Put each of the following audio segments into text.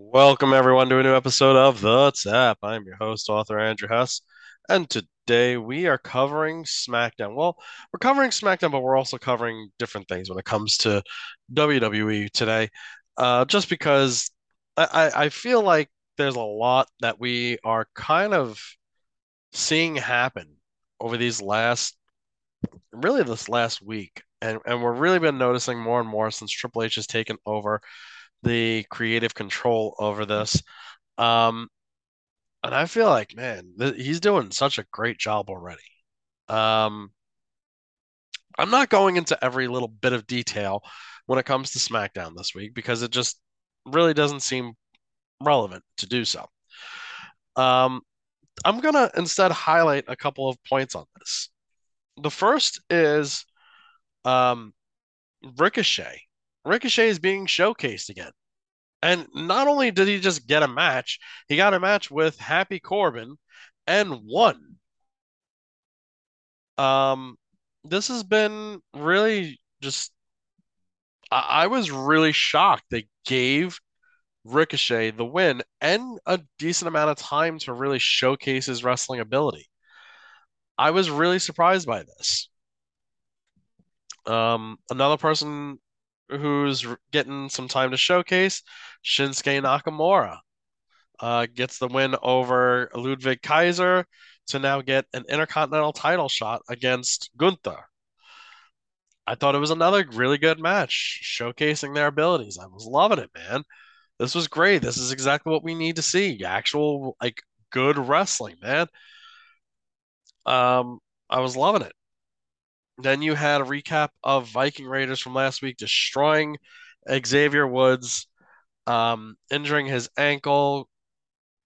Welcome everyone to a new episode of The Tap. I'm your host, author Andrew Hess, and today we are covering SmackDown. Well, we're covering SmackDown, but we're also covering different things when it comes to WWE today. Uh, just because I, I feel like there's a lot that we are kind of seeing happen over these last, really this last week, and and we're really been noticing more and more since Triple H has taken over the creative control over this. Um, and I feel like, man, th he's doing such a great job already. Um, I'm not going into every little bit of detail when it comes to SmackDown this week because it just really doesn't seem relevant to do so. Um, I'm gonna instead highlight a couple of points on this. The first is um, Ricochet. Ricochet is being showcased again. And not only did he just get a match, he got a match with Happy Corbin and won. Um, this has been really just, I, I was really shocked they gave Ricochet the win and a decent amount of time to really showcase his wrestling ability. I was really surprised by this. Um, another person who's getting some time to showcase, Shinsuke Nakamura. uh, gets the win over Ludwig Kaiser to now get an Intercontinental title shot against Gunther. I thought it was another really good match, showcasing their abilities. I was loving it, man. This was great. This is exactly what we need to see. Actual, like, good wrestling, man. Um, I was loving it. Then you had a recap of Viking Raiders from last week destroying Xavier Woods, um, injuring his ankle,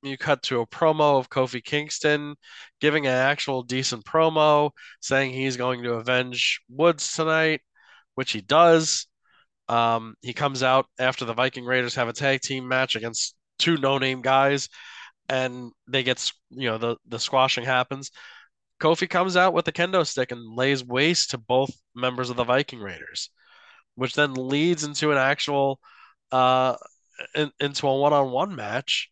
you cut to a promo of Kofi Kingston giving an actual decent promo saying he's going to avenge Woods tonight, which he does. Um, he comes out after the Viking Raiders have a tag team match against two no-name guys, and they get you know the the squashing happens. Kofi comes out with the kendo stick and lays waste to both members of the Viking Raiders, which then leads into an actual uh in, into a one-on-one match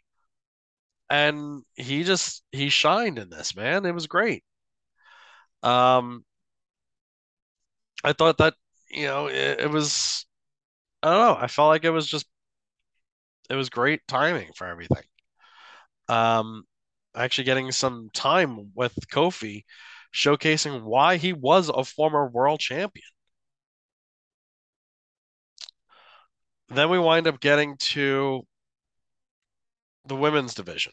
and he just he shined in this, man. It was great. Um, I thought that, you know, it, it was I don't know, I felt like it was just it was great timing for everything. Um, actually getting some time with Kofi showcasing why he was a former world champion. Then we wind up getting to the women's division.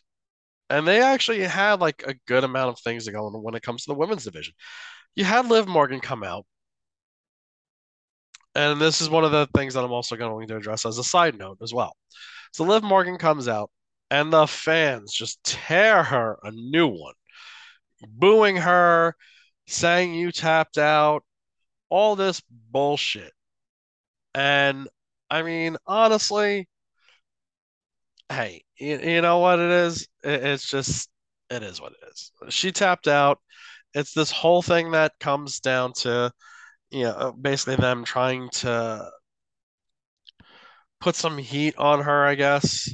And they actually had like a good amount of things to go on when it comes to the women's division. You had Liv Morgan come out And this is one of the things that I'm also going to address as a side note as well. So Liv Morgan comes out, and the fans just tear her a new one, booing her, saying you tapped out, all this bullshit. And I mean, honestly, hey, you, you know what it is? It, it's just, it is what it is. She tapped out. It's this whole thing that comes down to, you know, basically them trying to put some heat on her, I guess.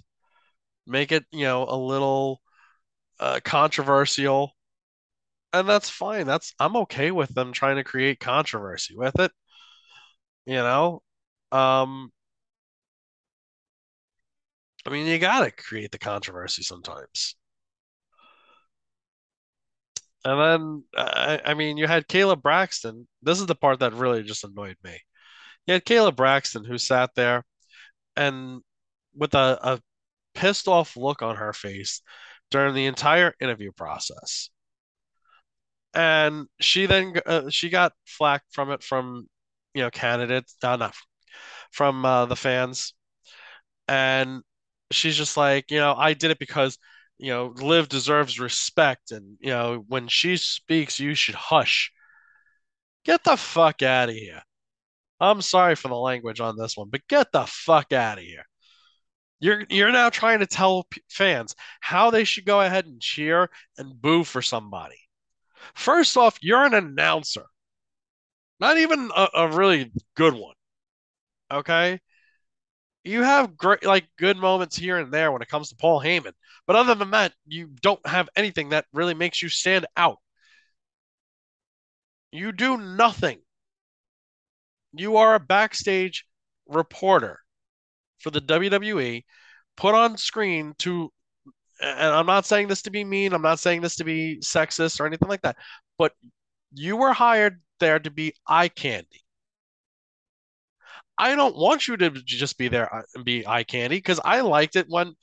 Make it, you know, a little uh, controversial, and that's fine. That's I'm okay with them trying to create controversy with it, you know. Um, I mean, you gotta create the controversy sometimes. And then, I, I mean, you had Kayla Braxton. This is the part that really just annoyed me. You had Kayla Braxton who sat there and with a, a pissed off look on her face during the entire interview process. And she then uh, she got flack from it from you know candidates, uh, not from uh, the fans, and she's just like, you know, I did it because you know Liv deserves respect, and you know when she speaks, you should hush. Get the fuck out of here. I'm sorry for the language on this one, but get the fuck out of here. You're you're now trying to tell p- fans how they should go ahead and cheer and boo for somebody. First off, you're an announcer, not even a, a really good one. Okay? You have great, like good moments here and there when it comes to Paul Heyman, but other than that, you don't have anything that really makes you stand out. You do nothing. You are a backstage reporter for the WWE, put on screen to, and I'm not saying this to be mean, I'm not saying this to be sexist or anything like that, but you were hired there to be eye candy. I don't want you to just be there uh, and be eye candy because I liked it when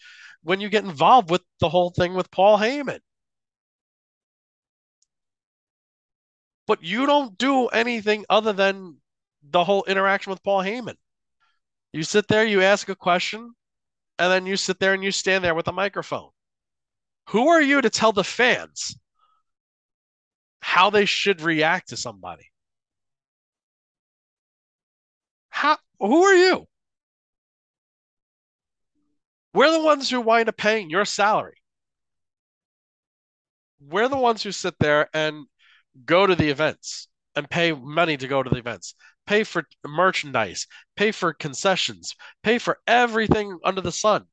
when you get involved with the whole thing with Paul Heyman. But you don't do anything other than the whole interaction with Paul Heyman. You sit there, you ask a question, and then you sit there and you stand there with a microphone. Who are you to tell the fans how they should react to somebody? How, who are you? We're the ones who wind up paying your salary. We're the ones who sit there and go to the events and pay money to go to the events, pay for merchandise, pay for concessions, pay for everything under the sun.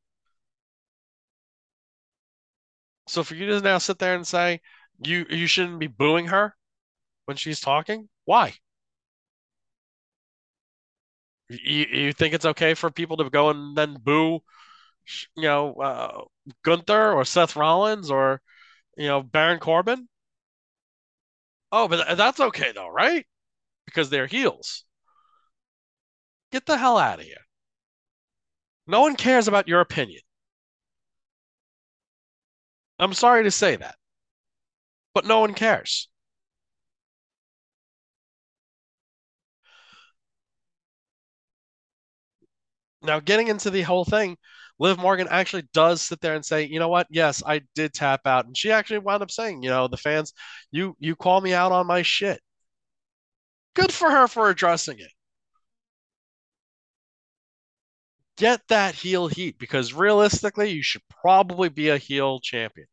So for you to now sit there and say you you shouldn't be booing her when she's talking, why? You you think it's okay for people to go and then boo, you know, uh, Gunther or Seth Rollins or you know Baron Corbin? Oh, but that's okay though, right? Because they're heels. Get the hell out of here. No one cares about your opinion. I'm sorry to say that, but no one cares. Now, getting into the whole thing, Liv Morgan actually does sit there and say, you know what? Yes, I did tap out. And she actually wound up saying, you know, the fans, you you call me out on my shit. Good for her for addressing it. Get that heel heat because realistically, you should probably be a heel champion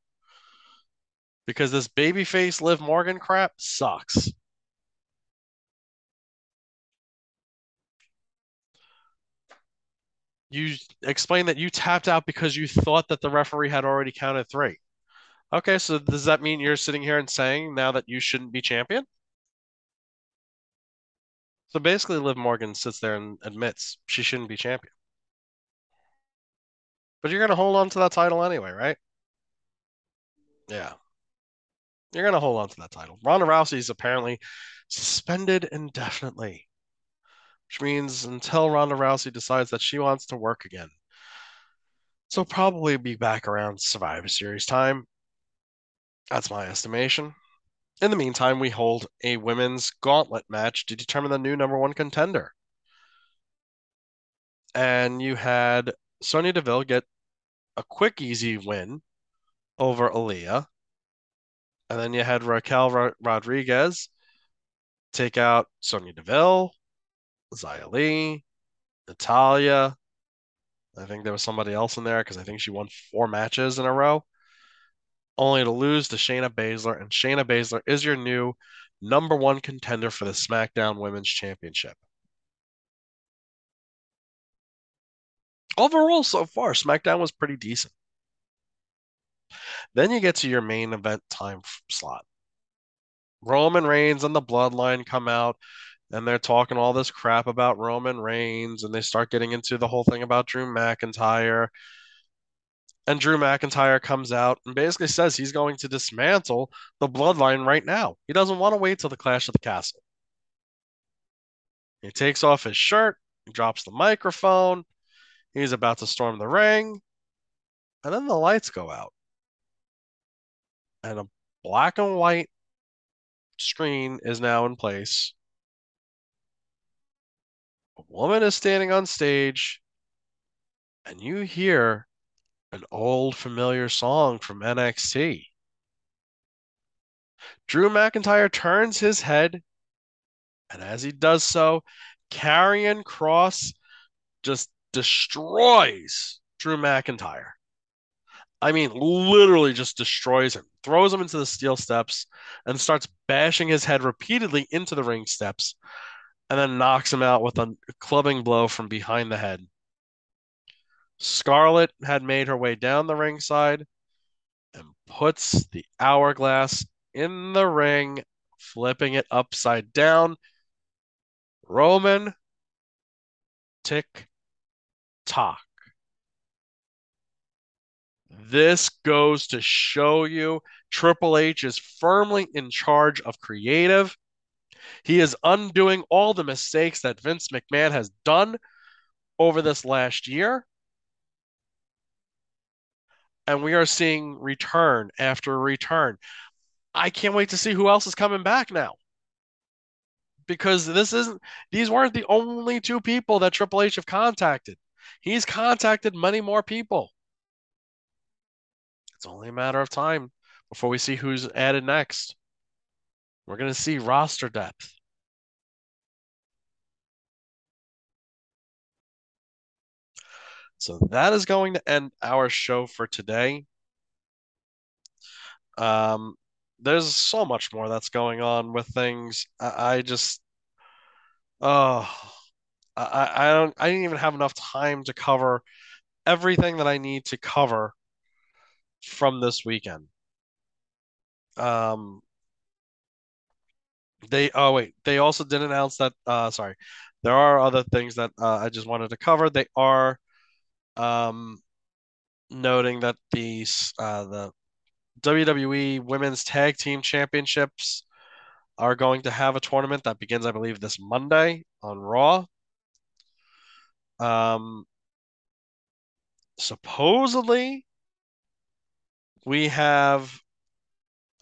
because this babyface Liv Morgan crap sucks. You explained that you tapped out because you thought that the referee had already counted three. Okay, so does that mean you're sitting here and saying now that you shouldn't be champion? So basically, Liv Morgan sits there and admits she shouldn't be champion. But you're going to hold on to that title anyway, right? Yeah. You're going to hold on to that title. Ronda Rousey is apparently suspended indefinitely, which means until Ronda Rousey decides that she wants to work again. So probably be back around Survivor Series time. That's my estimation. In the meantime, we hold a women's gauntlet match to determine the new number one contender. And you had Sonya Deville get a quick, easy win over Aliyah. And then you had Raquel Rodriguez take out Sonya Deville, Xia Li, Natalya. I think there was somebody else in there because I think she won four matches in a row, only to lose to Shayna Baszler. And Shayna Baszler is your new number one contender for the SmackDown Women's Championship. Overall, so far, SmackDown was pretty decent. Then you get to your main event time slot. Roman Reigns and the Bloodline come out and they're talking all this crap about Roman Reigns and they start getting into the whole thing about Drew McIntyre. And Drew McIntyre comes out and basically says he's going to dismantle the bloodline right now. He doesn't want to wait till the Clash of the Castle. He takes off his shirt, he drops the microphone, he's about to storm the ring, and then the lights go out. And a black and white screen is now in place. A woman is standing on stage, and you hear an old familiar song from NXT. Drew McIntyre turns his head, and as he does so, Karrion Kross just destroys Drew McIntyre. I mean, literally just destroys him, throws him into the steel steps, and starts bashing his head repeatedly into the ring steps, and then knocks him out with a clubbing blow from behind the head. Scarlett had made her way down the ringside and puts the hourglass in the ring, flipping it upside down. Roman, tick tock. This goes to show you Triple H is firmly in charge of creative. He is undoing all the mistakes that Vince McMahon has done over this last year. And we are seeing return after return. I can't wait to see who else is coming back now. Because this isn't, these weren't the only two people that Triple H have contacted. He's contacted many more people. It's only a matter of time before we see who's added next. We're going to see roster depth. So that is going to end our show for today. Um, there's so much more that's going on with things. I, I just, oh, I, I don't, I didn't even have enough time to cover everything that I need to cover from this weekend. Um, they, oh wait, they also did announce that, uh, sorry, there are other things that uh, I just wanted to cover. They are, um, noting that the uh, the WWE Women's Tag Team Championships are going to have a tournament that begins, I believe, this Monday on Raw. Um, supposedly, we have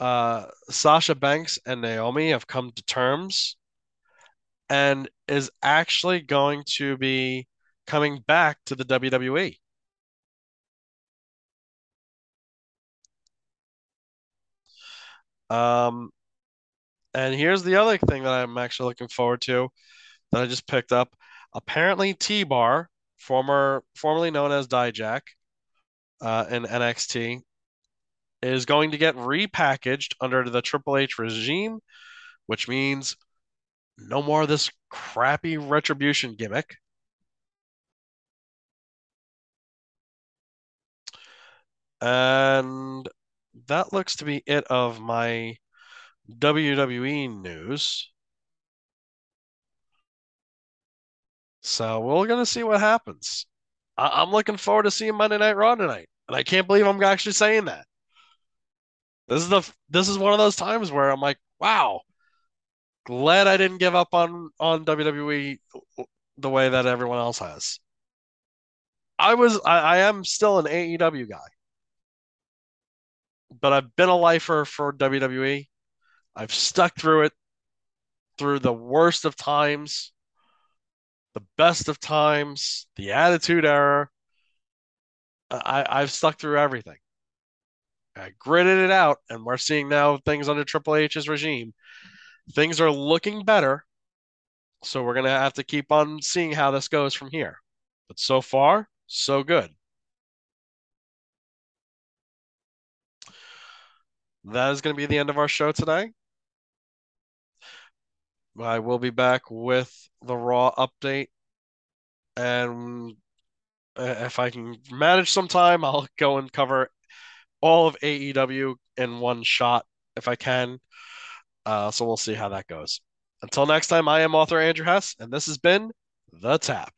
uh, Sasha Banks and Naomi have come to terms and is actually going to be coming back to the WWE. Um, and here's the other thing that I'm actually looking forward to that I just picked up. Apparently, T-Bar, former formerly known as Dijak, uh, in NXT, is going to get repackaged under the Triple H regime, which means no more of this crappy retribution gimmick. And that looks to be it of my WWE news. So we're gonna see what happens. I- am looking forward to seeing Monday Night Raw tonight, and I can't believe I'm actually saying that. This is the this is one of those times where I'm like, wow, glad I didn't give up on on WWE the way that everyone else has. I was I, I am still an AEW guy, but I've been a lifer for WWE. I've stuck through it through the worst of times, the best of times, the Attitude Era. I, I've stuck through everything. I gritted it out, and we're seeing now things under Triple H's regime. Things are looking better, so we're gonna have to keep on seeing how this goes from here. But so far, so good. That is going to be the end of our show today. I will be back with the Raw update. And uh, if I can manage some time, I'll go and cover all of AEW in one shot if I can. Uh, so we'll see how that goes. Until next time, I am author Andrew Hess, and this has been The Tap.